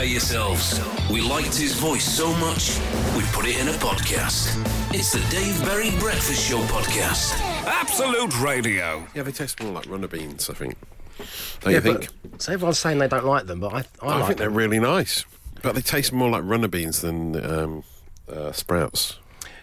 prepare yourselves. We liked his voice so much, we put it in a podcast. It's the Dave Berry Breakfast Show podcast. Absolute Radio. Yeah, they taste more like runner beans, I think. Don't Yeah, you think? but, so everyone's saying they don't like them, but I, I, I like think they're them. really nice. But they taste more like runner beans than um, uh, sprouts.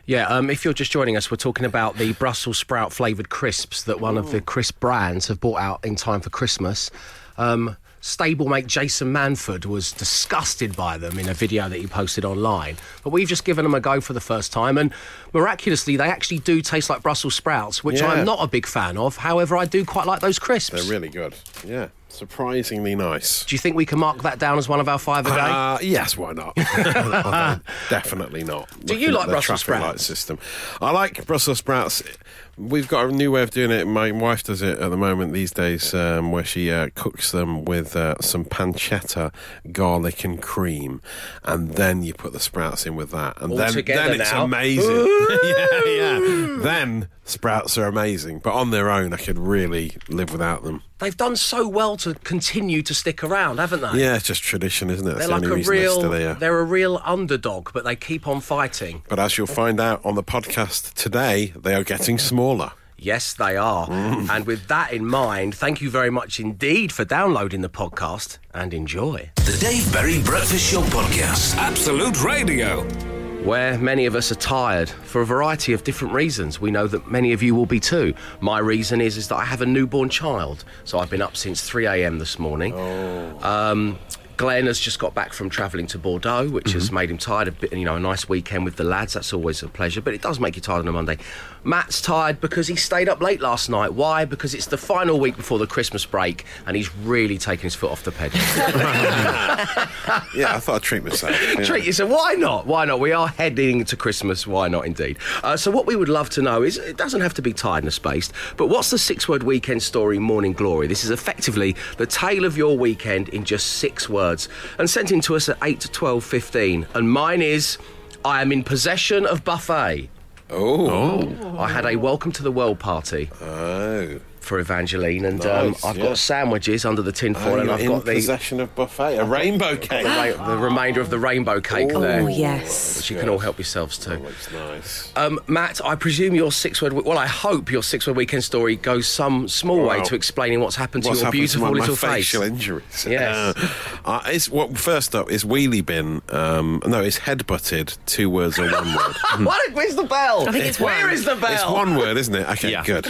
Yeah, um, if you're just joining us, we're talking about the Brussels sprout flavoured crisps that one of the crisp brands have brought out in time for Christmas. Um, stablemate Jason Manford was disgusted by them in a video that he posted online. But we've just given them a go for the first time, and miraculously, they actually do taste like Brussels sprouts, which Yeah. I'm not a big fan of. However, I do quite like those crisps. They're really good. Yeah, surprisingly nice. do you think we can mark that down as one of our five a day? Uh, yes, why not? Definitely not. Do Looking you like Brussels sprouts? system? I like Brussels sprouts. We've got a new way of doing it. My wife does it at the moment these days, um, where she uh, cooks them with uh, some pancetta, garlic, and cream, and then you put the sprouts in with that, and All then then it's now. amazing. yeah, yeah. Then sprouts are amazing, but on their own, I could really live without them. They've done so well to continue to stick around, haven't they? Yeah, it's just tradition, isn't it? That's They're the like only a real, they're still they're a real underdog, but they keep on fighting. But as you'll find out on the podcast today, they are getting smaller. Yes, they are. Mm. And with that in mind, thank you very much indeed for downloading the podcast and enjoy. The Dave Berry Breakfast Show podcast. Absolute Radio. Where many of us are tired for a variety of different reasons. We know that many of you will be too. My reason is is that I have a newborn child, so I've been up since 3 a.m. this morning. Um, Glenn has just got back from travelling to Bordeaux, which has made him tired. A bit, you know, a nice weekend with the lads. That's always a pleasure, but it does make you tired on a Monday. Matt's tired because he stayed up late last night. Why? Because it's the final week before the Christmas break, and he's really taking his foot off the pedal. Yeah, I thought I'd treat myself. yeah. treat yourself. Why not? Why not? We are heading to Christmas. Why not, indeed? Uh, so, what we would love to know is it doesn't have to be tiredness based, but what's the six word weekend story, Morning Glory? This is effectively the tale of your weekend in just six words and sent in to us at 8 to 12 15. And mine is I am in possession of buffet. Oh. oh. I had a welcome to the world party Oh. For Evangeline, and um, I've yeah. got sandwiches under the tin Oh, foil, and I've in got the, possession of buffet, a rainbow cake. the, ra- the remainder of the rainbow cake there. Oh, yes. Which you can all help yourselves to. Looks nice. Um, Matt, I presume your six word, well, I hope your six word weekend story goes some small way to explaining what's happened to What's your happened beautiful to my, little my face. facial injuries? Yes. Uh, uh, it's, well, first up is wheelie bin. Um, no, it's headbutted. Two words or one word. What? Where's the bell? I think it's Where one. is the bell? It's one word, isn't it? Okay, Yeah. good.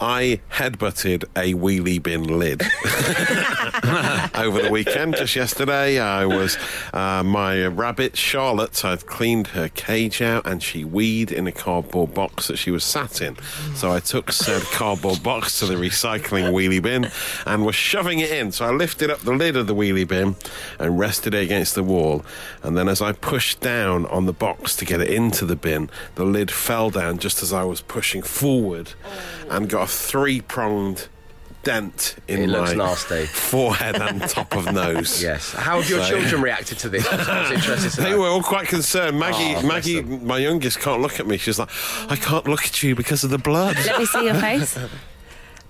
I headbutted a wheelie bin lid over the weekend. Just yesterday, I was uh, my rabbit Charlotte. I'd cleaned her cage out, and she weed in a cardboard box that she was sat in. So I took said cardboard box to the recycling wheelie bin and was shoving it in. So I lifted up the lid of the wheelie bin and rested it against the wall. And then, as I pushed down on the box to get it into the bin, the lid fell down just as I was pushing forward, and got a three-pronged dent in It my looks nasty. forehead and top of nose. Yes. How have your So- children reacted to this? I was interested to They know. were all quite concerned. Ah, Maggie, Oh, Maggie, my youngest, can't look at me. She's like, I can't look at you because of the blood. Let me see your face.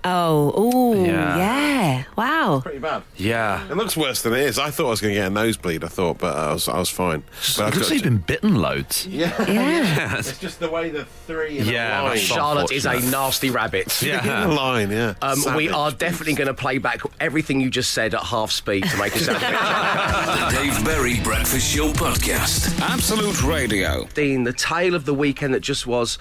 Oh, ooh, Yeah. yeah. Wow. Pretty bad. Yeah. It looks worse than it is. I thought I was going to get a nosebleed. I thought, but I was, I was fine. But I've It looks got like you've been bitten loads. yeah. Yeah. It's just the way the three in Yeah, a line. that's Charlotte is a unfortunate. nasty rabbit. in Yeah. a line, yeah. Um, we Savage. are definitely going to play back everything you just said at half speed to make it sound a bit The Dave Berry Breakfast Show podcast. Absolute Radio. Dean, the tale of the weekend that just was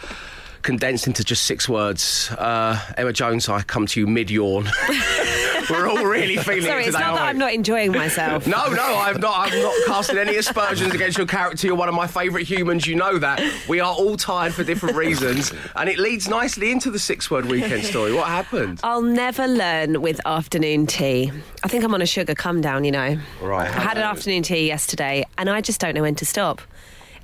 condensed into just six words. Uh, Emma Jones, I come to you mid yawn. We're all really feeling Sorry, it it's not that I'm not enjoying myself. No, no, I'm not. I'm not casting any aspersions against your character. You're one of my favourite humans. You know that. We are all tired for different reasons, and it leads nicely into the six-word weekend story. What happened? I'll never learn with afternoon tea. I think I'm on a sugar come down, you know. Right. I had an afternoon tea yesterday and I just don't know when to stop.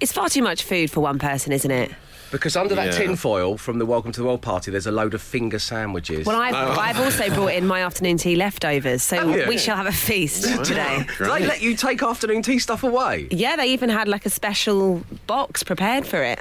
It's far too much food for one person, isn't it? Because under that Yeah. tin foil from the Welcome to the World party, there's a load of finger sandwiches. Well, I've, I've also brought in my afternoon tea leftovers, so Have you? we shall have a feast today. Did they let you take afternoon tea stuff away? Yeah, they even had like a special box prepared for it.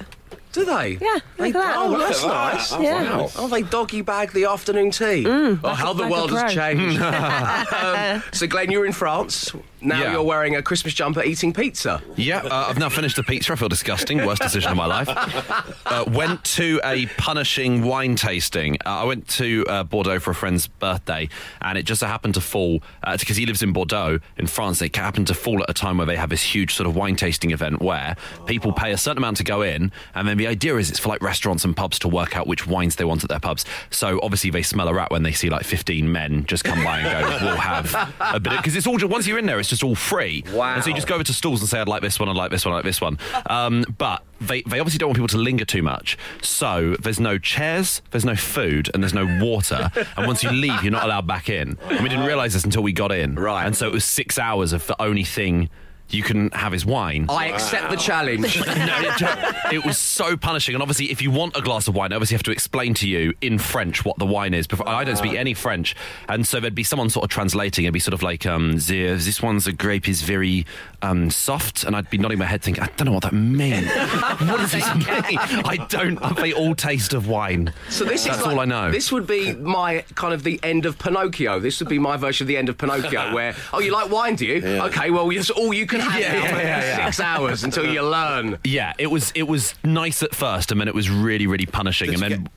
Do they? Yeah, They, look at that. oh, Look that's at that. nice. Oh, Yeah. Wow. Oh, they doggy bag the afternoon tea. oh, how the world has changed. um, so, Glenn, you're in France. Now Yeah. you're wearing a Christmas jumper eating pizza. Yeah, uh, I've now finished the pizza. I feel disgusting. Worst decision of my life. Uh, went to a punishing wine tasting. Uh, I went to uh, Bordeaux for a friend's birthday, and it just so happened to fall because he lives in Bordeaux in France. It happened to fall at a time where they have this huge sort of wine tasting event where people pay a certain amount to go in, and then the idea is it's for like restaurants and pubs to work out which wines they want at their pubs. So obviously they smell a rat when they see like 15 men just come by and go, "We'll have a bit," because it's all just, once you're in there, it's just all free. Wow. And so you just go over to stalls and say, I'd like this one, I'd like this one, I'd like this one. Um, but they, they obviously don't want people to linger too much. So there's no chairs, there's no food, and there's no water. and once you leave, you're not allowed back in. And we didn't realise this until we got in. Right. And so it was six hours of the only thing you can have his wine. I accept the challenge. no, it, it was so punishing. And obviously, if you want a glass of wine, I obviously have to explain to you in French what the wine is. Before I don't speak any French, and so there'd be someone sort of translating. It'd be sort of like, um, the, "This one's a grape is very um, soft," and I'd be nodding my head, thinking, "I don't know what that means. what does this mean? I don't. They all taste of wine. So this That's is like- all I know. This would be my kind of the end of Pinocchio. This would be my version of the end of Pinocchio, where oh, you like wine, do you? Okay, well, it's all you can have Yeah, yeah, for yeah, yeah. six hours until you learn. yeah, it was. It was nice at first, and then it was really, really punishing, Did and then. get-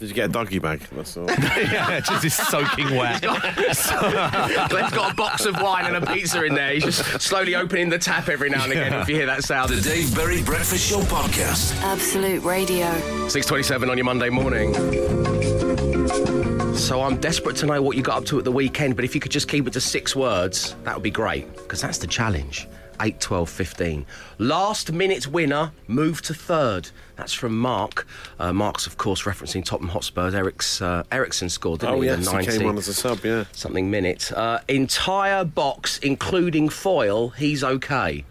Did you get a doggy bag? That's all. yeah, just this soaking wet. Glenn's got a box of wine and a pizza in there. He's just slowly opening the tap every now and again if you hear that sound. The Dave Berry Breakfast Show podcast. Absolute Radio. 6.27 on your Monday morning. So I'm desperate to know what you got up to at the weekend, but if you could just keep it to six words, that would be great, because that's the challenge. 8, 12, 15. Last minute winner, moved to third. That's from Mark. Uh, Mark's, of course, referencing Tottenham Hotspurs. Eric's, uh, Eriksen scored, didn't Oh, he? yes, The he came on as a sub, yeah. something minute. Uh, entire box, including foil, he's okay.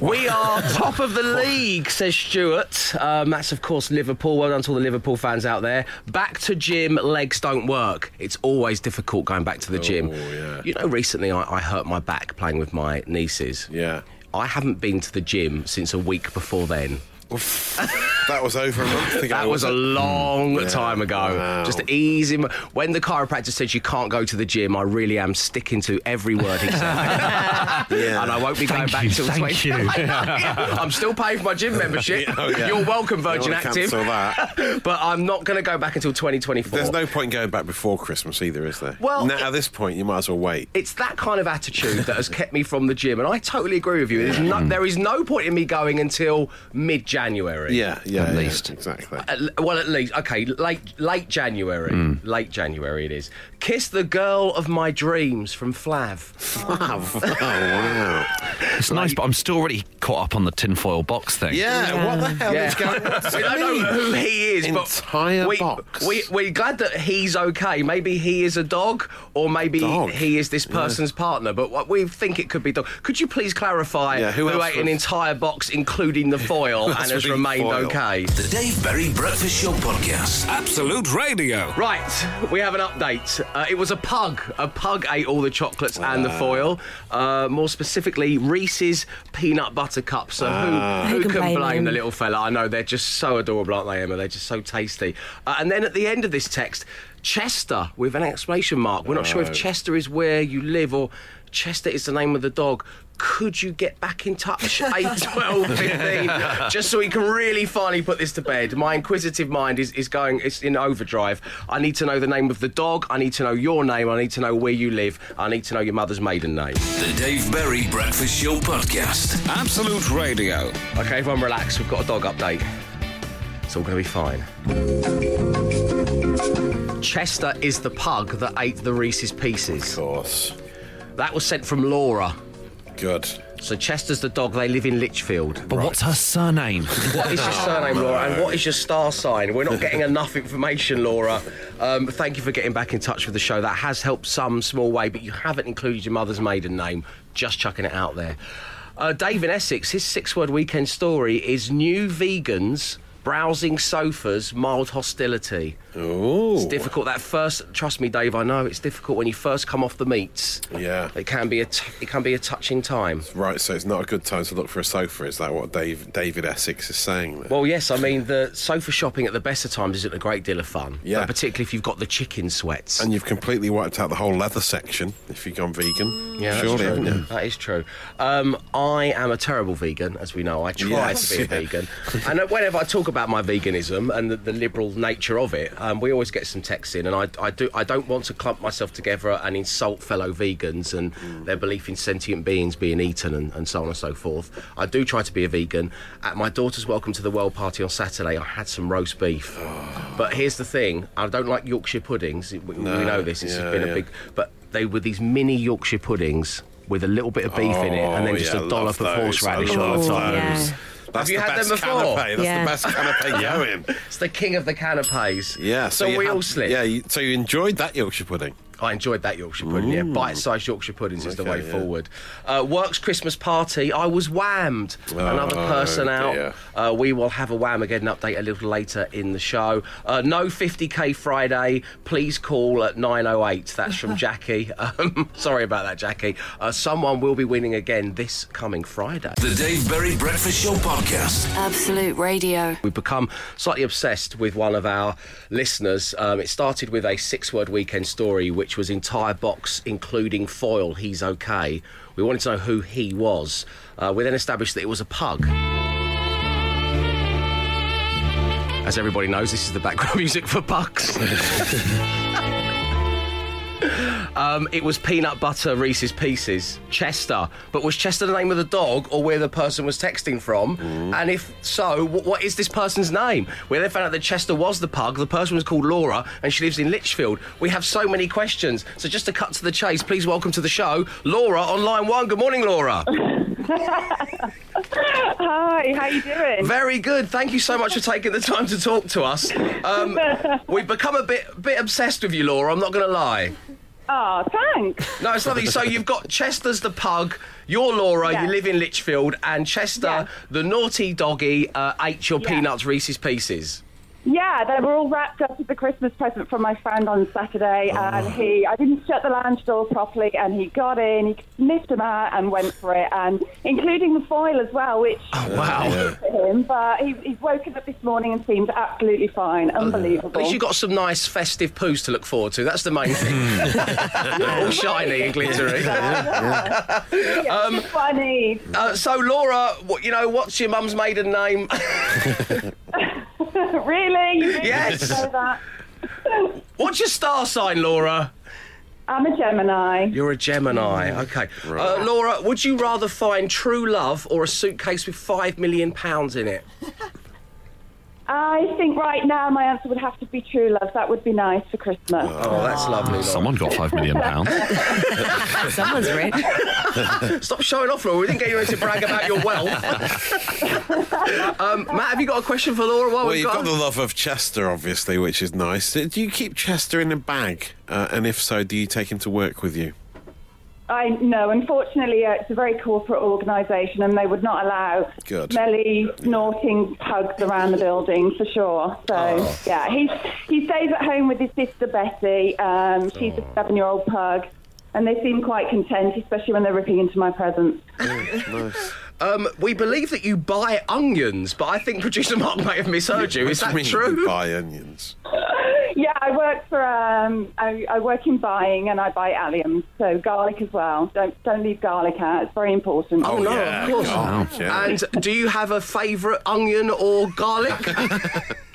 We are top of the league, says Stuart. Um, that's, of course, Liverpool. Well done to all the Liverpool fans out there. Back to gym, legs don't work. It's always difficult going back to the gym. Oh, yeah. You know, recently I, I hurt my back playing with my nieces. Yeah. I haven't been to the gym since a week before then. That was over a month ago. That was a it? long Yeah. time ago. Wow. Just easy. When the chiropractor said you can't go to the gym, I really am sticking to every word he said. Yeah. And I won't be going Thank back you, till thank 20. you. I'm still paying for my gym membership. Oh, yeah. You're welcome, Virgin Active. that. But I'm not going to go back until 2024. There's no point going back before Christmas either, is there? Well, now, it- at this point, you might as well wait. it's that kind of attitude that has kept me from the gym, and I totally agree with you. There's Mm. no, there is no point in me going until mid-January. Yeah, yeah, At yeah, least. exactly. At l- well, at least okay, late late January, Hmm. late January it is. Kiss the girl of my dreams from Flav. Flav. oh wow! It's nice, but I'm still really caught up on the tinfoil box thing. Yeah, what the hell is going on? we don't know who he is, Entire but we, box. We, we're glad that he's okay. Maybe he is a dog, or maybe Dog? he is this person's partner. But what we think it could be dog. Could you please clarify Yeah, who who, else ate an entire box, including the foil, and That's has remained foil. okay? The Dave Berry Breakfast Show podcast. Absolute Radio. Right, we have an update. Uh, it was a pug. A pug ate all the chocolates and the foil. Uh, more specifically, Reese's peanut butter cups. So who, who Who can can blame blame the little fella? I know they're just so adorable, aren't they, Emma? They're just so tasty. Uh, and then at the end of this text, Chester with an exclamation mark. We're not sure if Chester is where you live or Chester is the name of the dog. Could you get back in touch? 8, 12, 15, just so we can really finally put this to bed. My inquisitive mind is, is going, it's in overdrive. I need to know the name of the dog. I need to know your name. I need to know where you live. I need to know your mother's maiden name. The Dave Berry Breakfast Show podcast. Absolute Radio. Okay, everyone relax. We've got a dog update. It's all going to be fine. Chester is the pug that ate the Reese's Pieces. Of course. That was sent from Laura. Good. So Chester's the dog. They live in Lichfield. But what's her surname? What is your surname, Laura? And what is your star sign? We're not getting enough information, Laura. Um, thank you for getting back in touch with the show. That has helped some small way, but you haven't included your mother's maiden name. Just chucking it out there. Uh, Dave in Essex, his six word weekend story is new vegans Browsing sofas, mild hostility. Ooh. It's difficult. That first, trust me, Dave. I know it's difficult when you first come off the meats. Yeah. It can be a t- it can be a touching time. Right, so it's not a good time to look for a sofa. Is that what Dave, David Essex is saying? There? Well, yes. I mean, the sofa shopping at the best of times isn't a great deal of fun. Yeah. Particularly if you've got the chicken sweats. and you've completely wiped out the whole leather section if you've gone vegan. yeah, surely, haven't you? That is true. Um, I am a terrible vegan, as we know. I try Yes, to be a vegan, and whenever I talk about my veganism and the, the liberal nature of it, um, we always get some texts in, and I, I do. I don't want to clump myself together and insult fellow vegans and Mm. their belief in sentient beings being eaten and, and so on and so forth. I do try to be a vegan. At my daughter's welcome to the world party on Saturday, I had some roast beef. But here's the thing: I don't like Yorkshire puddings. We, we know this. It's yeah, been yeah. a big. But they were these mini Yorkshire puddings with a little bit of beef in it, and then Oh, just yeah, a dollop of horseradish on the top. Yeah. those. That's you the had them best before? canapé. That's Yeah. the best canapé going. It's the king of the canapes. Yeah, So, you we had- all slip. Yeah, you, so you enjoyed that Yorkshire pudding. I enjoyed that Yorkshire pudding. Yeah, bite-sized Yorkshire puddings is the way yeah. forward. Uh, Works Christmas party. I was whammed. Another person out. Uh, we will have a wham again update a little later in the show. Uh, no 50k Friday. Please call at 908. That's from Jackie. Um, sorry about that, Jackie. Uh, someone will be winning again this coming Friday. The Dave Berry Breakfast Show podcast. Absolute Radio. We've become slightly obsessed with one of our listeners. Um, it started with a six word weekend story, which was entire box, including foil, he's okay. We wanted to know who he was. Uh, we then established that it was a pug. As everybody knows, this is the background music for pugs. Um, it was peanut butter Reese's Pieces, Chester. But was Chester the name of the dog or where the person was texting from? And if so, wh- what is this person's name? We then found out that Chester was the pug. The person was called Laura and she lives in Lichfield. We have so many questions. So just to cut to the chase, please welcome to the show Laura on line one. Good morning, Laura. Hi, how you doing? Very good. Thank you so much for taking the time to talk to us. Um, we've become a bit bit obsessed with you, Laura. I'm not going to lie. Oh, thanks. No, it's lovely. So you've got Chester's the pug, you're Laura, Yeah. you live in Lichfield, and Chester, Yeah. the naughty doggy, uh, ate your Yeah. peanuts Reese's Pieces. Yeah, they were all wrapped up as a Christmas present from my friend on Saturday, and he, I didn't shut the lounge door properly, and he got in, he sniffed them out and went for it, and including the foil as well, which Wow. for him. But he, he's woken up this morning and seems absolutely fine, unbelievable. At least you've got some nice festive poos to look forward to. That's the main thing. all shiny and glittery. yeah, that's what I need. Uh, so, Laura, what, you know, what's your mum's maiden name? really? You really Yes. know that? what's your star sign, Laura? I'm a Gemini. You're a Gemini. Okay. Uh, Laura, would you rather find true love or a suitcase with five million pounds in it? I think right now my answer would have to be true love. That would be nice for Christmas. Oh, that's lovely. Laura. Someone got five million pounds. Someone's rich. Stop showing off, Laura. We didn't get you in to brag about your wealth. um, Matt, have you got a question for Laura? While Well, you've got got the love of Chester, obviously, which is nice. Do you keep Chester in a bag? Uh, and if so, do you take him to work with you? I know. Unfortunately, uh, it's a very corporate organisation, and they would not allow Good. smelly, snorting pugs around the building for sure. So Oh. yeah, he's he stays at home with his sister Betty. Um, she's Oh. a seven-year-old pug, and they seem quite content, especially when they're ripping into my presents. Um, we believe that you buy onions, but I think producer Mark may have misheard you. Is that mean true? you Buy onions. Yeah, I work for um, I, I work in buying, and I buy alliums, so garlic as well. Don't don't leave garlic out; it's very important. Oh, no, yeah, of course. God, yeah. And do you have a favourite onion or garlic?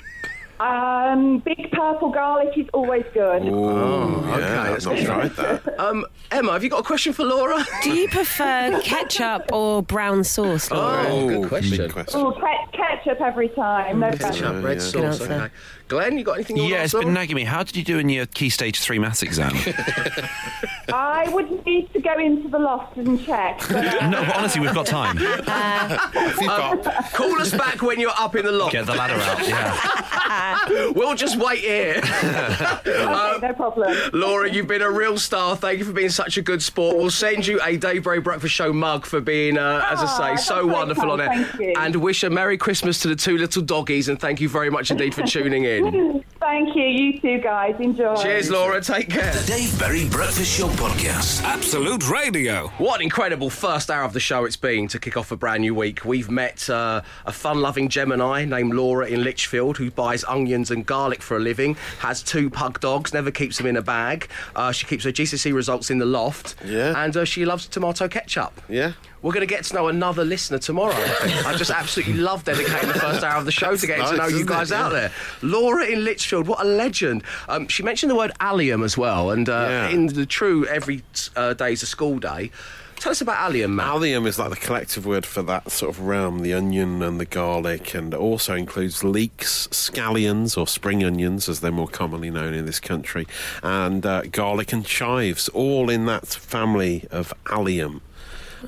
Um, big purple garlic is always good. Oh, yeah, okay, I've not tried that. um, Emma, have you got a question for Laura? Do you prefer ketchup or brown sauce, Laura? Oh, good big question. question. Oh, ke- ketchup every time. No thanks. Ketchup, red yeah. sauce. Okay. Glenn, you got anything? you Yeah, it's been nagging me. How did you do in your key stage three maths exam? I would need to go into the loft and check. But, uh, no, but honestly, we've got time. If you've got- Call us back when you're up in the loft. Get the ladder out. Yeah. we'll just wait here. Okay, no problem. Laura, you've been a real star. Thank you for being such a good sport. We'll send you a Dave Berry Breakfast Show mug for being, uh, as I Ah, say, that's so very wonderful on it. Thank you. And wish a Merry Christmas to the two little doggies. And thank you very much indeed for tuning in. Friday. Thank you. You too, guys. Enjoy. Cheers, Laura. Take care. The Dave Berry Breakfast Show Podcast. Absolute Radio. What an incredible first hour of the show it's been to kick off a brand new week. We've met uh, a fun loving Gemini named Laura in Lichfield who buys onions and garlic for a living, has two pug dogs, never keeps them in a bag. Uh, she keeps her GCSE results in the loft. Yeah. And uh, she loves tomato ketchup. Yeah. We're going to get to know another listener tomorrow. I. I just absolutely love dedicating the first hour of the show to getting to know you guys it? out there. Laura in Lichfield, what a legend. Um, she mentioned the word allium as well, and uh, Yeah. in the true every uh, day's a school day. Tell us about allium, Matt. Allium is like the collective word for that sort of realm, the onion and the garlic, and also includes leeks, scallions, or spring onions, as they're more commonly known in this country, and uh, garlic and chives, all in that family of allium.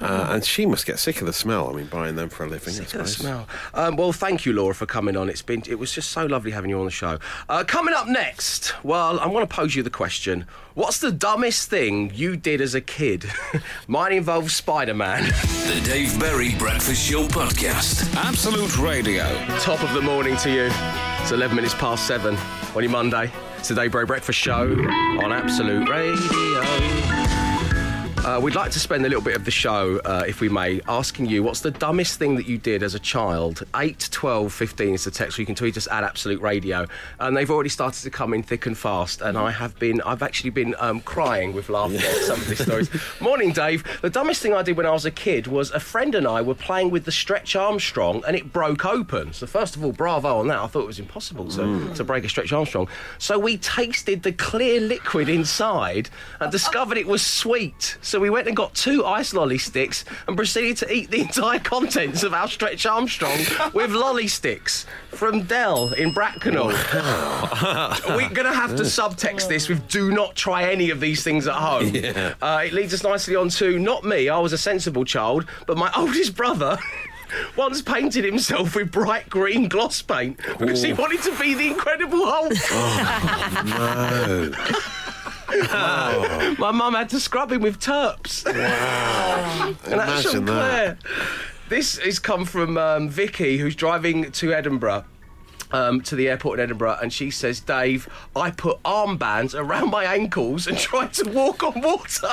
Uh, and she must get sick of the smell. I mean, buying them for a living. I Sick of the smell. Um, well, thank you, Laura, for coming on. It's been it was just so lovely having you on the show. Uh, coming up next, well, I want to pose you the question: What's the dumbest thing you did as a kid? Mine involves Spider-Man. The Dave Berry Breakfast Show Podcast. Absolute Radio. Top of the morning to you. It's 11 minutes past seven on your Monday. It's the Dave Berry Breakfast Show on Absolute Radio. Uh, we'd like to spend a little bit of the show, uh, if we may, asking you what's the dumbest thing that you did as a child? 8, 12, 15 is the text. You can tweet us at Absolute Radio. And they've already started to come in thick and fast. And I have been, I've actually been um, crying with laughter at some of these stories. Morning, Dave. The dumbest thing I did when I was a kid was a friend and I were playing with the Stretch Armstrong and it broke open. So, first of all, bravo on that. I thought it was impossible to, to break a Stretch Armstrong. So, we tasted the clear liquid inside and discovered it was sweet. So, we went and got two ice lolly sticks and proceeded to eat the entire contents of our Stretch Armstrong with lolly sticks from Dell in Bracknell. We're going to have to subtext this with do not try any of these things at home. Uh, it leads us nicely on to not me, I was a sensible child, but my oldest brother. Once painted himself with bright green gloss paint because he wanted to be the Incredible Hulk. No. My mum had to scrub him with turps. wow. And that's Imagine from that. This has come from um, Vicky, who's driving to Edinburgh. Um, to the airport in Edinburgh, and she says, "Dave, I put armbands around my ankles and tried to walk on water."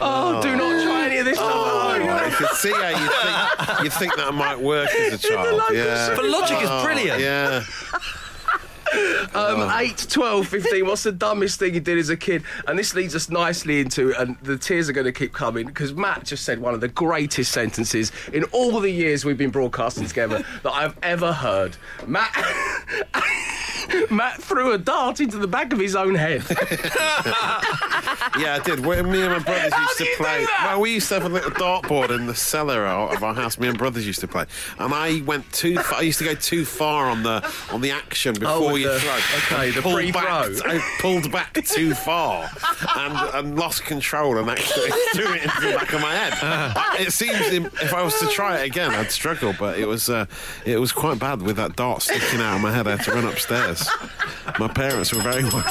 oh, do not try any of this stuff. Oh, at home. I could see how you think you think that might work as a child. local yeah. But logic is Oh, brilliant. Yeah. Um, 8, 12, 15, what's the dumbest thing you did as a kid? And this leads us nicely into, and the tears are going to keep coming, because Matt just said one of the greatest sentences in all the years we've been broadcasting together that I've ever heard. Matt. Matt threw a dart into the back of his own head. Yeah, I did. When me and my brothers How used to play. Well, we used to have a little dartboard in the cellar of our house. Me and brothers used to play, and I went too. far. I used to go too far on the on the action before with you the- throw. okay, the pre-throw. back- I pulled back too far and, and lost control and actually threw it into the back of my head. it seems if I was to try it again, I'd struggle. But it was uh, it was quite bad with that dart sticking out of my head. I had to run upstairs. My parents were very worried.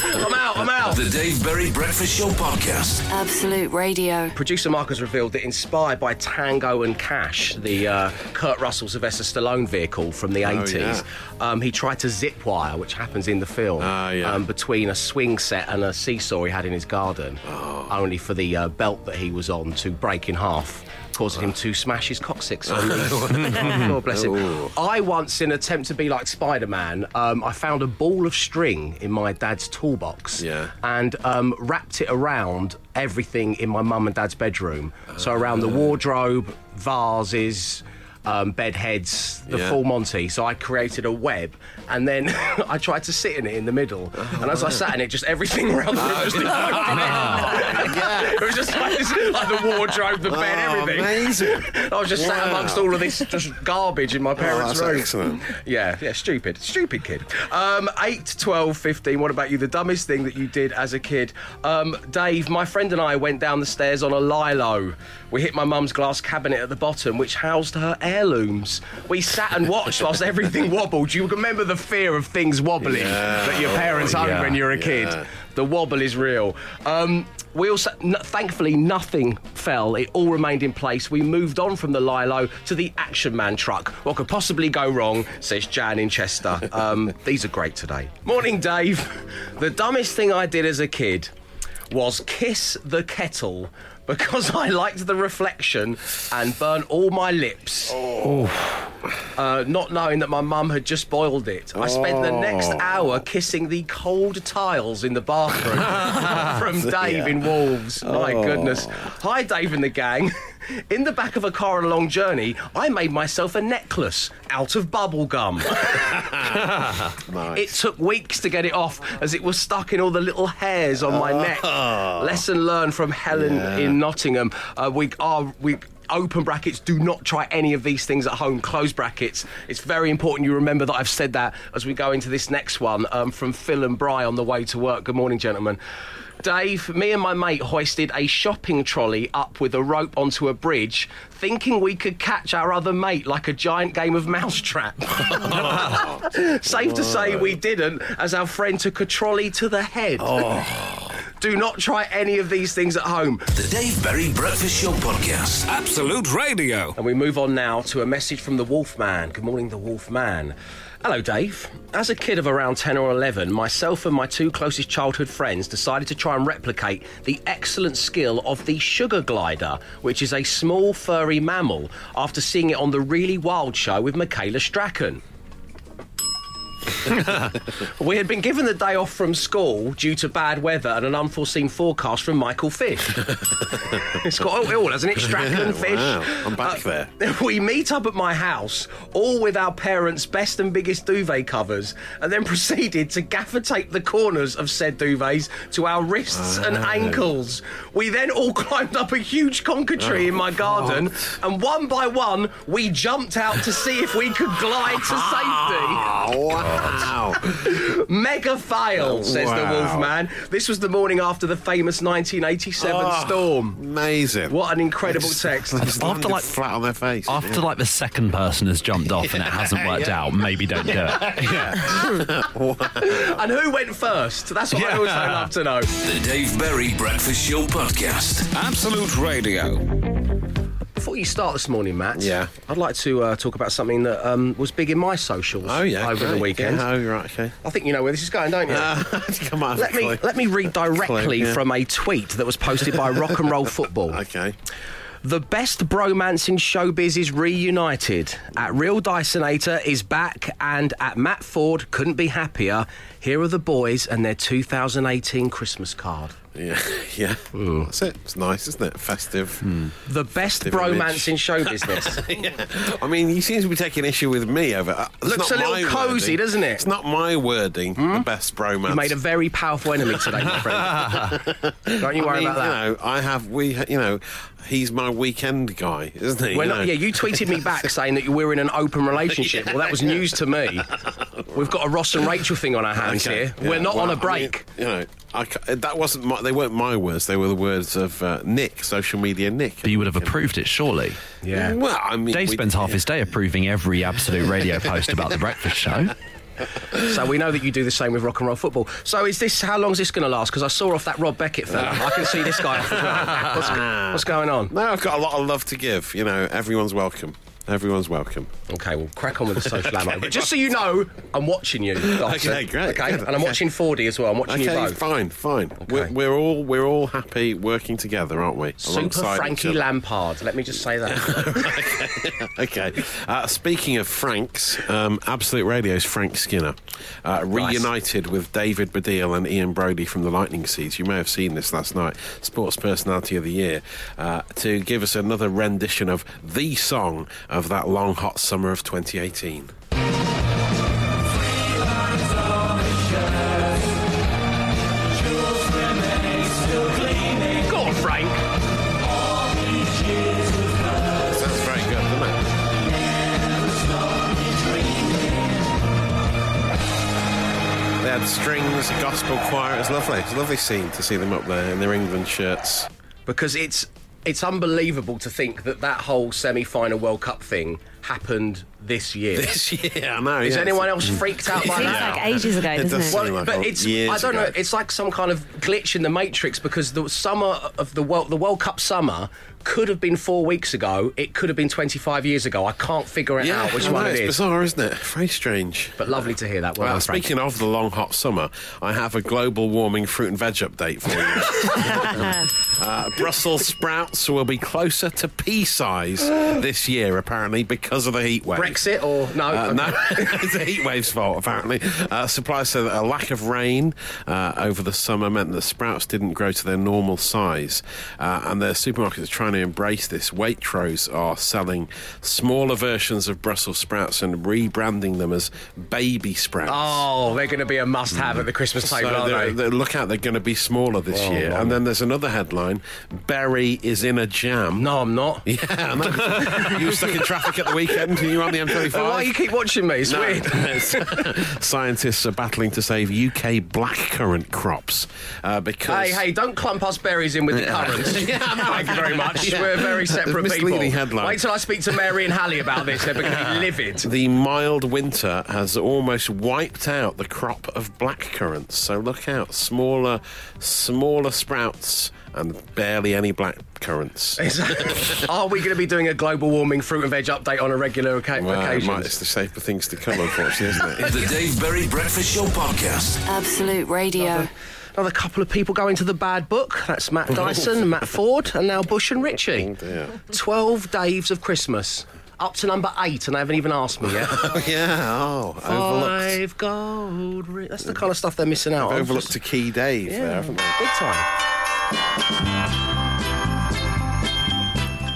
I'm out, I'm out. The Dave Berry Breakfast Show Podcast. Absolute Radio. Producer Mark has revealed that inspired by Tango and Cash, the uh, Kurt Russell Sylvester Stallone vehicle from the 80s, yeah. um, he tried to zip wire, which happens in the film, Ah, yeah. um, between a swing set and a seesaw he had in his garden, Oh. only for the uh, belt that he was on to break in half. Causing him to smash his coccyx on the God bless him. Ooh. I once, in an attempt to be like Spider Man, um, I found a ball of string in my dad's toolbox Yeah. and um, wrapped it around everything in my mum and dad's bedroom. So around the wardrobe, vases. Um, bed heads, the Yeah. full Monty. So I created a web, and then I tried to sit in it in the middle. and as I sat in it, just everything around the room just It was just like, this, like the wardrobe, the bed, Oh, everything. amazing. I was just sat amongst all of this just garbage in my parents' that's room. excellent. Yeah, yeah, stupid. Stupid kid. Um, 8, 12, 15. What about you? The dumbest thing that you did as a kid? Um, Dave, my friend and I went down the stairs on a Lilo. We hit my mum's glass cabinet at the bottom, which housed her heirlooms. We sat and watched whilst everything wobbled. You remember the fear of things wobbling that your parents owned yeah, when you were a kid? yeah. The wobble is real. Um, we also, n- thankfully, nothing fell. It all remained in place. We moved on from the Lilo to the Action Man truck. What could possibly go wrong, says Jan in Chester. Um, these are great today. Morning, Dave. The dumbest thing I did as a kid was kiss the kettle because I liked the reflection and burnt all my lips. Uh, not knowing that my mum had just boiled it. I spent the next hour kissing the cold tiles in the bathroom from Dave in Wolves. My goodness. Hi, Dave and the gang. In the back of a car on a long journey, I made myself a necklace out of bubble gum. It took weeks to get it off as it was stuck in all the little hairs on my neck. Lesson learned from Helen in Nottingham. Uh, we are we. Open brackets, do not try any of these things at home. Close brackets. It's very important you remember that I've said that as we go into this next one um, from Phil and Bry on the way to work. Good morning, gentlemen. Dave, me and my mate hoisted a shopping trolley up with a rope onto a bridge, thinking we could catch our other mate like a giant game of mousetrap. Safe to say we didn't, as our friend took a trolley to the head. Oh. Do not try any of these things at home. The Dave Berry Breakfast Show Podcast. Absolute Radio. And we move on now to a message from the Wolfman. Good morning, the Wolfman. Hello, Dave. As a kid of around 10 or 11, myself and my two closest childhood friends decided to try and replicate the excellent skill of the sugar glider, which is a small furry mammal, after seeing it on the Really Wild show with Michaela Strachan. we had been given the day off from school due to bad weather and an unforeseen forecast from Michael Fish. it's got it all, hasn't it? Strachan, Fish. Wow, I'm back Uh, there. we meet up at my house, all with our parents' best and biggest duvet covers, and then proceeded to gaffer tape the corners of said duvets to our wrists and ankles. We then all climbed up a huge conker tree in my garden, and one by one, we jumped out to see if we could glide to safety. Oh, wow. Mega fail, says the Wow. Wolfman. This was the morning after the famous 1987 Oh, ah, storm. Amazing. What an incredible Just- text. just landed like- flat on their face. After like the second person has jumped off and it hasn't worked out, maybe don't do it. And who went first? That's what I also love to know. The Dave Berry Breakfast Show Podcast. Absolute Radio. Before you start this morning, Matt, Yeah. I'd like to uh, talk about something that um, was big in my socials oh, yeah. over the weekend. Yeah, oh, right, okay. I think you know where this is going, don't you? Come on, let me let me read directly yeah. from a tweet that was posted by Rock and Roll Football. Okay. The best bromance in showbiz is reunited. At Real Dysonator is back, and at Matt Ford couldn't be happier. Here are the boys and their 2018 Christmas card. Yeah, yeah. Hmm. That's it. It's nice, isn't it? Festive. Hmm. The best Festive bromance image. in show business. I mean, he seems to be taking issue with me over. Uh, it's Looks not a little my cosy, wording. doesn't it? It's not my wording. Hmm? The best bromance. You made a very powerful enemy today, my friend. Don't you I worry mean, about that. You know, I have. We. You know, he's my weekend guy, isn't he? We're You not, know? yeah, you tweeted me back saying that you were in an open relationship. Well, that was news to me. We've got a Ross and Rachel thing on our hands Okay, here. yeah, We're not well, on a break. mean, you know, I that wasn't. My, they weren't my words. They were the words of uh, Nick, social media Nick. But you would have approved it, surely. yeah. Well, I mean, Dave we- spends half his day approving every absolute radio post about the breakfast show. So we know that you do the same with rock and roll football. So is this how long is this going to last? Because I saw off that Rob Beckett fella. I can see this guy. off as. What's, what's going on? No, I've got a lot of love to give. You know, everyone's welcome. Everyone's welcome. Okay, we'll crack on with the social ammo. But just so you know, I'm watching you. Dobson. Okay, great, Okay, good, and I'm okay. watching Fordy as well. I'm watching you Okay, both. fine, fine. We're, we're all we're all happy working together, aren't we? Super Frankie. Lampard. Let me just say that. Okay. Uh, speaking of Franks, um, Absolute Radio's Frank Skinner uh, reunited with David Baddiel and Ian Broudie from the Lightning Seeds. You may have seen this last night. Sports Personality of the Year uh, to give us another rendition of the song uh, of that long, hot summer of 2018. Go on, Frank. Sounds very good. They had strings, a gospel choir. It was lovely. It was a lovely scene to see them up there in their England shirts. because it's it's unbelievable to think that that whole semi-final World Cup thing happened this year. This year, I know. Is yeah, anyone else freaked out It by seems that? like ages ago, It doesn't does it? Well, like but it's years I don't know. It's like some kind of glitch in the matrix because the summer of the world, the World Cup summer, could have been four weeks ago. It could have been twenty five years ago. I can't figure it Yeah, out which I know, one it it's is. bizarre, isn't it? Very strange. But lovely to hear that. Well, Well, done, Frank. speaking of the long hot summer, I have a global warming fruit and veg update for you. uh, Brussels sprouts will be closer to pea size this year, apparently, because of the heat wave. Brexit or no? Uh, no, it's the heat wave's fault, apparently. Uh, suppliers said that a lack of rain uh, over the summer meant that sprouts didn't grow to their normal size. Uh, and the supermarkets are trying to embrace this. Waitrose are selling smaller versions of Brussels sprouts and rebranding them as baby sprouts. Oh, they're going to be a must-have at the Christmas table, So aren't they're- they? they're- look out, they're going to be smaller this Oh, year. And then there's another headline Berry is in a jam. No, I'm not. Yeah, you were stuck in traffic at the weekend and you were on the M25. Oh, why you keep watching me? It's No, weird. Scientists are battling to save UK blackcurrant crops uh, because. Hey, hey, don't clump us berries in with the currants. Yeah, Thank you very much. Yeah. We're very separate a people. misleading headline. Wait till I speak to Mary and Hallie about this. They're going to be livid. The mild winter has almost wiped out the crop of blackcurrants. So look out, smaller, smaller sprouts and barely any black currants. Are we going to be doing a global warming fruit and veg update on a regular oca- Well, occasion? might- it's the safer things to come, unfortunately, isn't it? The Dave Berry Breakfast Show Podcast. Absolute Radio. Another couple of people going to the bad book. That's Matt Dyson, Matt Ford, and now Bush and Ritchie. Oh, dear. 12 days of Christmas. Up to number eight, and they haven't even asked me yet. Oh, yeah, oh, overlooked. Five gold. Ri- That's the kind of stuff they're missing out on. Overlooked a key Dave there, haven't they? big time.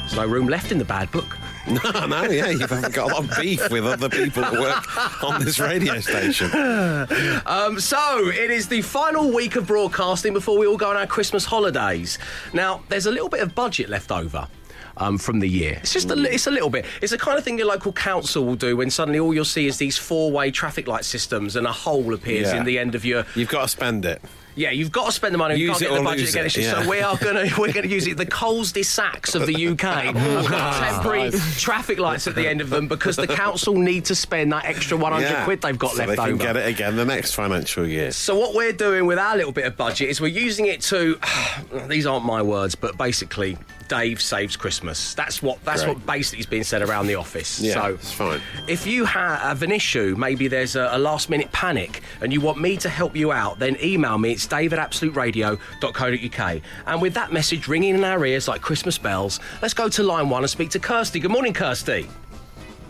There's no room left in the bad book. No, no, yeah, you've got a lot of beef with other people that work on this radio station. Um, so it is the final week of broadcasting before we all go on our Christmas holidays. Now, there's a little bit of budget left over. Um, from the year, it's just a, it's a little bit. It's the kind of thing your local council will do when suddenly all you'll see is these four-way traffic light systems and a hole appears Yeah. in the end of your. You've got to spend it. Yeah, you've got to spend the money. You Use can't it get the budget lose again. it, yeah. So we are gonna we're gonna use it. The Coles de Sacs of the UK. Got temporary traffic lights at the end of them because the council need to spend that extra 100 Yeah. quid they've got so left they can over. get it again the next financial year. So what we're doing with our little bit of budget is we're using it to these aren't my words, but basically Dave saves Christmas. That's what that's Great. what basically is being said around the office. Yeah, so it's fine. If you have an issue, maybe there's a, a last minute panic and you want me to help you out, then email me. It's dave at absoluteradio.co.uk. And with that message ringing in our ears like Christmas bells, let's go to line one and speak to Kirsty. Good morning, Kirsty.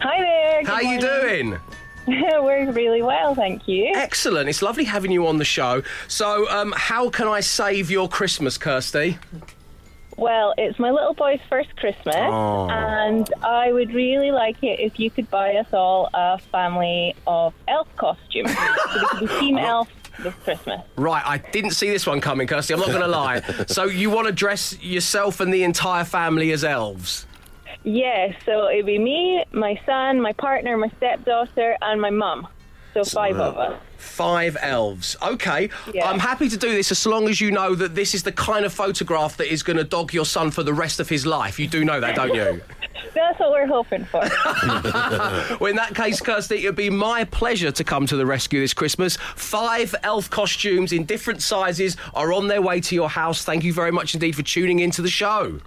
Hi there. How good you doing? We're really well, thank you. Excellent. It's lovely having you on the show. So, um, how can I save your Christmas, Kirsty? Well, it's my little boy's first Christmas, Oh. and I would really like it if you could buy us all a family of elf costumes. so we could be Team Elf this Christmas. Right, I didn't see this one coming, Kirsty. I'm not going to lie. So, you want to dress yourself and the entire family as elves? Yes, so it'd be me, my son, my partner, my stepdaughter, and my mum. So five of us. Five elves. Okay. Yeah. I'm happy to do this as long as you know that this is the kind of photograph that is going to dog your son for the rest of his life. You do know that, don't you? That's what we're hoping for. well, in that case, Kirsty, it would be my pleasure to come to the rescue this Christmas. Five elf costumes in different sizes are on their way to your house. Thank you very much indeed for tuning into the show.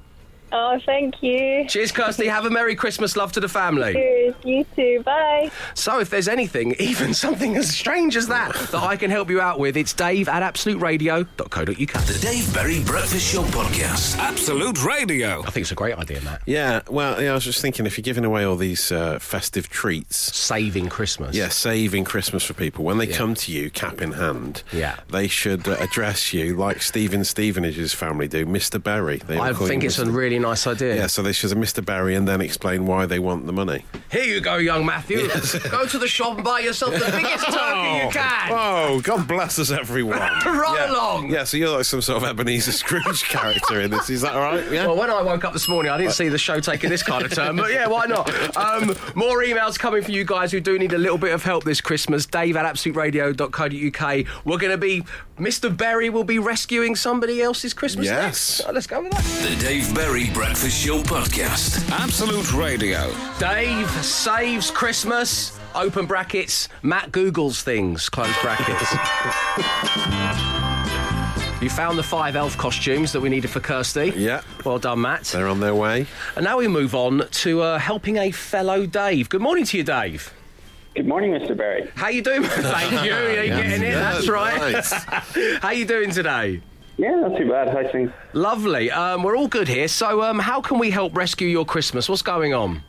Oh, thank you. Cheers, Kirsty. Have a Merry Christmas. Love to the family. Cheers. You too. Bye. So, if there's anything, even something as strange as that, that I can help you out with, it's dave at absoluteradio.co.uk. The Dave Berry Breakfast Show Podcast. Absolute Radio. I think it's a great idea, Matt. Yeah, well, yeah, I was just thinking if you're giving away all these uh, festive treats, Saving Christmas. yeah, saving Christmas for people, when they come to you, cap in hand, Yeah. they should uh, address you like Stephen Stevenage's family do, Mr. Berry. They I call you think it's a Mr. really nice idea. Yeah, so they should have Mr. Berry and then explain why they want the money. Here you go, young Matthew. Go to the shop and buy yourself the biggest turkey you can. Oh, God bless us, everyone. Run yeah. along. Yeah, so you're like some sort of Ebenezer Scrooge character in this. Is that all right? Yeah. Well, when I woke up this morning, I didn't see the show taking this kind of turn, but yeah, why not? Um, more emails coming for you guys who do need a little bit of help this Christmas. Dave at absoluteradio.co.uk. We're going to be, Mr. Berry will be rescuing somebody else's Christmas Yes. next. Uh, let's go with that. The Dave Berry Breakfast Show Podcast. Absolute Radio. Dave saves Christmas. Open brackets. Matt Googles things. Close brackets. you found the five elf costumes that we needed for Kirsty. Yeah. Well done, Matt. They're on their way. And now we move on to uh, helping a fellow Dave. Good morning to you, Dave. Good morning, Mr. Berry. How you doing? Thank you. You're getting it. That's right. Nice. How you doing today? Yeah, not too bad. How's things? Lovely. Um, we're all good here. So, um, how can we help rescue your Christmas? What's going on?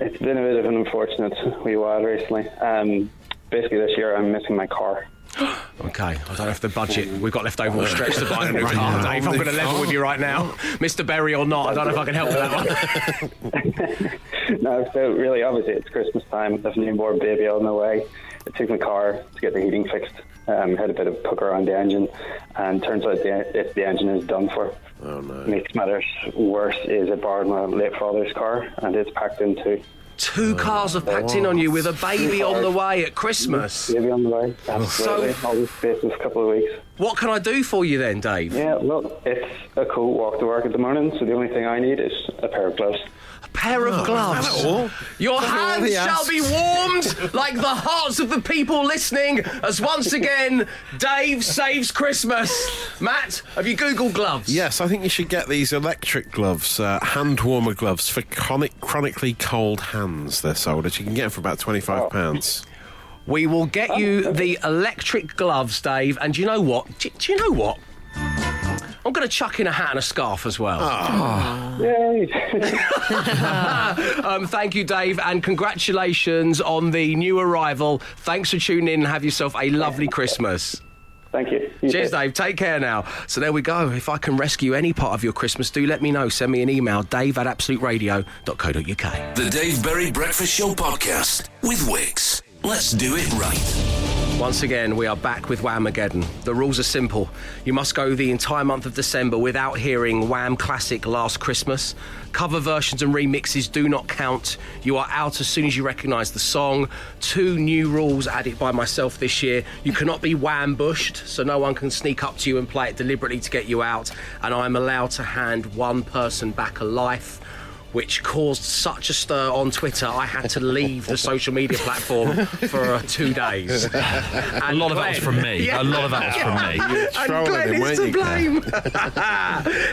It's been a bit of an unfortunate wee while recently. Um, basically, this year I'm missing my car. Okay, I don't have the budget. We've got left over all stretch to buy a new car, Dave. I'm going to level with you right now, Mr. Berry or not. I don't know if I can help with that one. no, so really, obviously, it's Christmas time. There's a newborn baby on the way. I took my car to get the heating fixed. Um, had a bit of pucker on the engine, and turns out the, it, the engine is done for. Oh, no. Makes matters worse is I borrowed my late father's car, and it's packed into Two cars have packed in on you with a baby on the way at Christmas. baby on the way. Absolutely. All this space a couple of weeks. What can I do for you then, Dave? Yeah, look, it's a cool walk to work at the morning, so the only thing I need is a pair of gloves. A pair of gloves. that? Your hands he shall be warmed like the hearts of the people listening as once again Dave saves Christmas. Matt, have you Googled gloves? Yes, I think you should get these electric gloves, uh, hand warmer gloves for chronic, chronically cold hands. They're sold. At. You can get them for about twenty-five pounds. We will get you the electric gloves, Dave. And do you know what? Do, do you know what? I'm going to chuck in a hat and a scarf as well. Yay! Um, thank you, Dave, and congratulations on the new arrival. Thanks for tuning in and have yourself a lovely Christmas. Thank you. You Cheers, too. Dave. Take care now. So there we go. If I can rescue any part of your Christmas, do let me know. Send me an email, dave at absoluteradio.co.uk. The Dave Berry Breakfast Show Podcast with Wix. Let's do it right. Once again, we are back with Whamageddon. The rules are simple. You must go the entire month of December without hearing Wham classic Last Christmas. Cover versions and remixes do not count. You are out as soon as you recognise the song. Two new rules added by myself this year. You cannot be Wham bushed, so no one can sneak up to you and play it deliberately to get you out. And I'm allowed to hand one person back a life which caused such a stir on Twitter, I had to leave the social media platform for uh, two days. A lot of that was from me. A lot of that was from me. And trolling Glenn him, is to blame.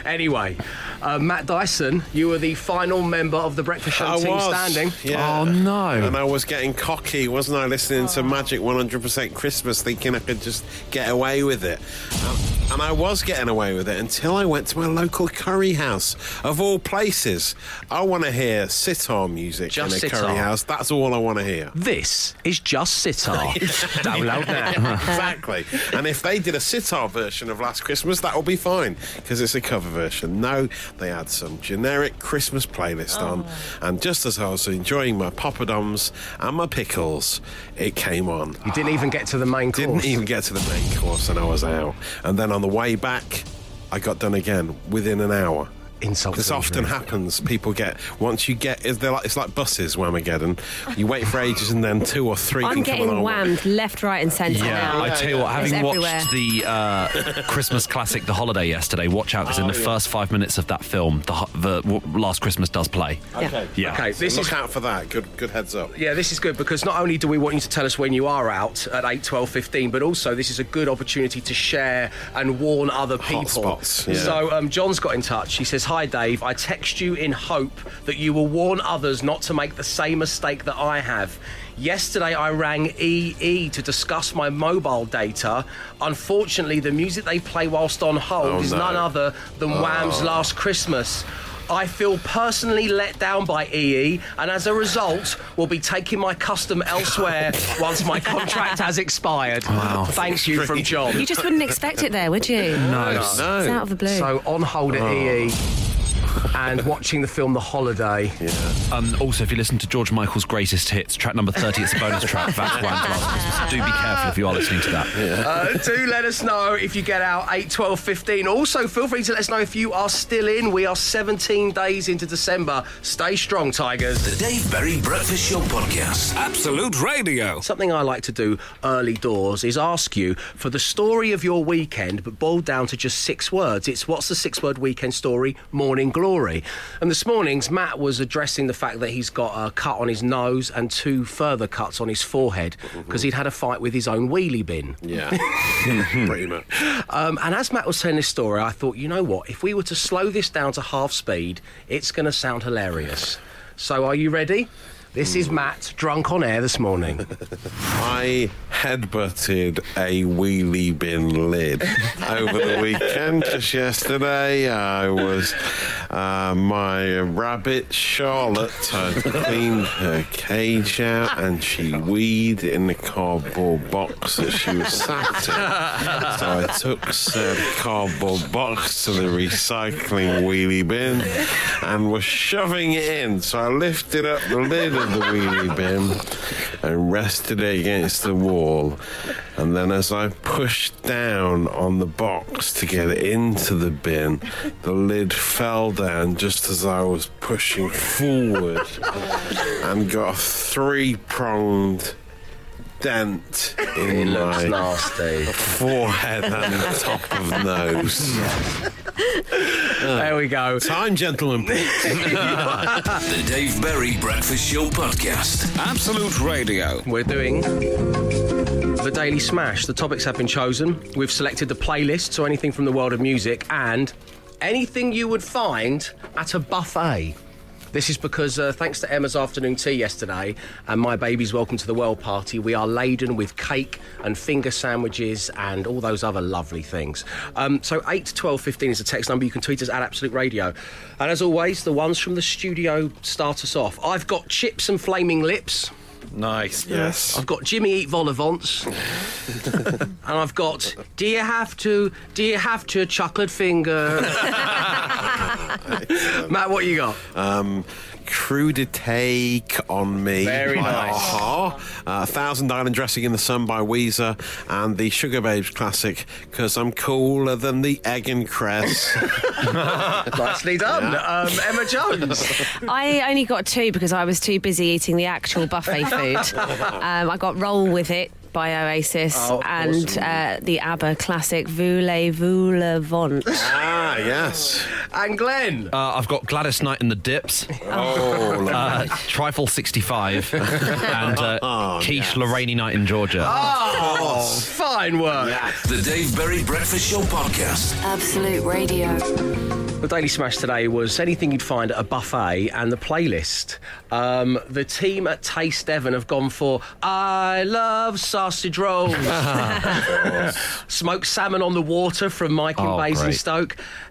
anyway, uh, Matt Dyson, you were the final member of the Breakfast Show I team was. standing. Yeah. Oh, no. And I was getting cocky, wasn't I? Listening to Magic 100% Christmas, thinking I could just get away with it. Um, and I was getting away with it until I went to my local curry house. Of all places, I want to hear sitar music Just in a sitar. curry house. That's all I want to hear. This is just sitar. Download now. exactly. And if they did a sitar version of Last Christmas, that would be fine because it's a cover version. No, they had some generic Christmas playlist on, oh. and just as I was enjoying my poppadoms and my pickles, it came on. You didn't even get to the main course. Didn't even get to the main course, and I was out. And then on the way back, I got done again within an hour. Insult This often injury. happens. People get once you get is there like it's like buses, Whamageddon. You wait for ages, and then two or three I'm can getting along. whammed left, right, and centre Yeah, now. I tell you what, having watched everywhere. the uh, Christmas classic The Holiday yesterday, watch out because in the first five minutes of that film, the, the Last Christmas does play. Okay. Yeah. Okay, So this look is out for that. Good, good heads up. Yeah, this is good because not only do we want you to tell us when you are out at 8, 12, 15, but also this is a good opportunity to share and warn other people. Hot spots, yeah. So um, John's got in touch. He says, Hi, Dave. I text you in hope that you will warn others not to make the same mistake that I have. Yesterday, I rang EE to discuss my mobile data. Unfortunately, the music they play whilst on hold Oh, is no. none other than oh. Wham's Last Christmas. I feel personally let down by EE, and as a result, will be taking my custom elsewhere once my contract has expired. Wow. Thank you from John. You just wouldn't expect it there, would you? No. It's out of the blue. So on hold at EE. Oh. And watching the film The Holiday. Um, also, if you listen to George Michael's greatest hits, track number 30, it's a bonus track. That's Wham! Last Christmas. Do be careful if you are listening to that. Uh, do let us know if you get out 8, 12, 15. Also, feel free to let us know if you are still in. We are 17 days into December. Stay strong, Tigers. The Dave Berry Breakfast Show Podcast. Absolute Radio. Something I like to do early doors is ask you for the story of your weekend, but boiled down to just six words. It's what's the six word weekend story? Morning glory. And this morning's Matt was addressing the fact that he's got a cut on his nose and two further cuts on his forehead because he'd had a fight with his own wheelie bin. Yeah, pretty much. Um, and as Matt was telling this story, I thought, you know what? If we were to slow this down to half speed, it's going to sound hilarious. So, are you ready? This is Matt, drunk on air this morning. I headbutted a wheelie bin lid over the weekend. Just yesterday, I was uh, my rabbit Charlotte had cleaned her cage out, and she weed in the cardboard box that she was sat in. So I took said cardboard box to the recycling wheelie bin and was shoving it in. So I lifted up the lid of the wheelie bin and rested it against the wall. And then as I pushed down on the box to get it into the bin, the lid fell down just as I was pushing forward and got a three pronged dent in Looks my nasty. forehead and top of nose. There we go. Time, gentlemen. The Dave Berry Breakfast Show Podcast. Absolute Radio. We're doing the Daily Smash. The topics have been chosen. We've selected the playlist, so anything from the world of music and anything you would find at a buffet. This is because, uh, thanks to Emma's afternoon tea yesterday and my baby's welcome to the world party, we are laden with cake and finger sandwiches and all those other lovely things. Um, so 8 to 12 15 is the text number. You can tweet us at Absolute Radio. And as always, the ones from the studio start us off. I've got chips and flaming lips. Nice. yes. I've got Jimmy Eat Vol-au-vents. and I've got Do you have to do you have to chocolate finger? Matt, what you got? Um, crudité on me. Very by nice. Aha. Uh, Thousand Island Dressing in the Sun by Weezer, and the Sugababes classic, Because I'm Cooler Than the Egg and Cress. Nicely done. Um, Emma Jones. I only got two because I was too busy eating the actual buffet food. Um, I got Roll With It by Oasis Oh, and awesome. uh, the ABBA classic Voulez-vous le vent. ah, yes. And Glenn. Uh, I've got Gladys Knight and the Dips, Oh, uh, Trifle 65, and uh, Oh, Quiche yes. Lorraine Night in Georgia. Oh, fine work. The Dave Berry Breakfast Show Podcast. Absolute Radio. The Daily Smash today was anything you'd find at a buffet and the playlist. Um, the team at Taste Devon have gone for I Love Sausage Rolls. Smoked Salmon on the Water from Mike in Oh, great.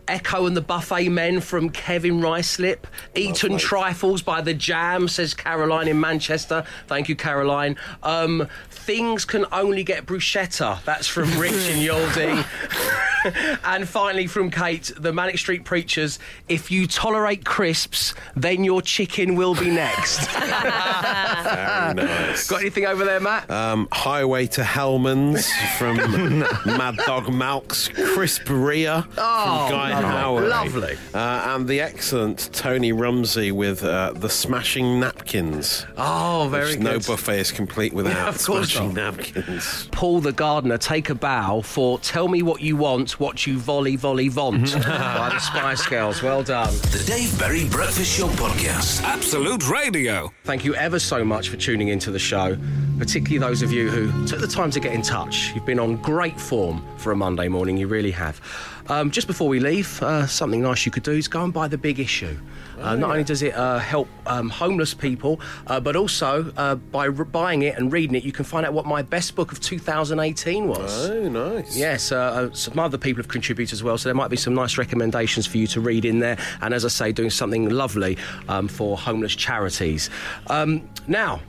Basingstoke. Echo and the Buffet Men from Kevin Ruislip. Eton Trifles by The Jam, says Caroline in Manchester. Thank you, Caroline. Um, Things Can Only Get Bruschetta. That's from Rich and Yaldi. and finally, from Kate, the Manic Street Preachers. If you tolerate crisps, then your chicken will be next. very nice. Got anything over there, Matt? Um, Highway to Hellmann's from Mad Dog Malk's Crisperia Oh, from Guy lovely. Howard. Lovely. Uh, and the excellent Tony Rumsey with uh, the Smashing Napkins. oh, very Which good. No buffet is complete without of course smashing not. napkins. Paul the gardener take a bow for "Tell Me What You Want, What You Volley Volley Want" by the Spice Girls. Well done. The Dave Berry Breakfast Show Podcast. Absolute Radio. Thank you ever so much for tuning into the show, particularly those of you who took the time to get in touch. You've been on great form for a Monday morning, you really have. Um, just before we leave, uh, something nice you could do is go and buy the big issue. Uh, not only does it uh, help um, homeless people, uh, but also uh, by r- buying it and reading it, you can find out what my best book of 2018 was. Oh, nice. Yes, uh, some other people have contributed as well, so there might be some nice recommendations for you to read in there. And as I say, doing something lovely um, for homeless charities. Um, now,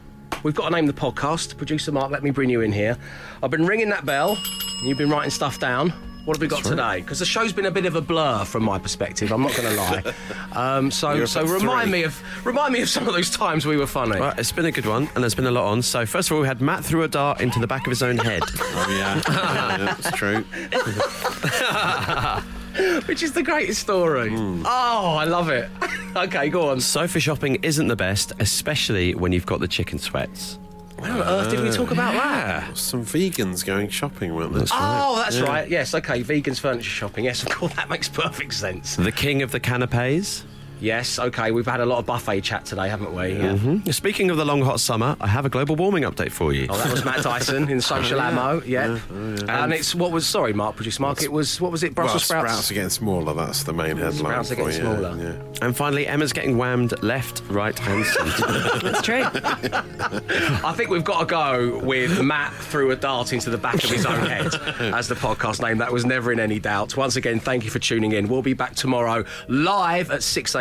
we've got to name the podcast. Producer Mark, let me bring you in here. I've been ringing that bell, and you've been writing stuff down. What have we got today? Because the show's been a bit of a blur from my perspective. I'm not going to lie. Um, so, so remind three. me of remind me of some of those times we were funny. Well, it's been a good one, and there's been a lot on. So, first of all, we had Matt threw a dart into the back of his own head. Oh, yeah. yeah, that's true. Which is the greatest story. Hmm. Oh, I love it. okay, go on. Sofa shopping isn't the best, especially when you've got the chicken sweats. Where on earth did we talk about that? Some vegans going shopping, weren't there? Oh, that's right. Yes, okay. Vegans furniture shopping. Yes, of course, that makes perfect sense. The king of the canapes. Yes, okay. We've had a lot of buffet chat today, haven't we? Yeah. Mhm. Speaking of the long hot summer, I have a global warming update for you. Oh, that was Matt Dyson in Social Oh, yeah. Ammo. Yeah. Yeah, And it's what was sorry, Mark, produce Mark. It was what was it? Well, Brussels sprouts. are getting smaller. That's the main headline. Sprouts are for getting you, smaller. Yeah. And finally, Emma's getting whammed left, right, and centre. That's true. I think we've got to go with Matt threw a dart into the back of his own head as the podcast name. That was never in any doubt. Once again, thank you for tuning in. We'll be back tomorrow live at 6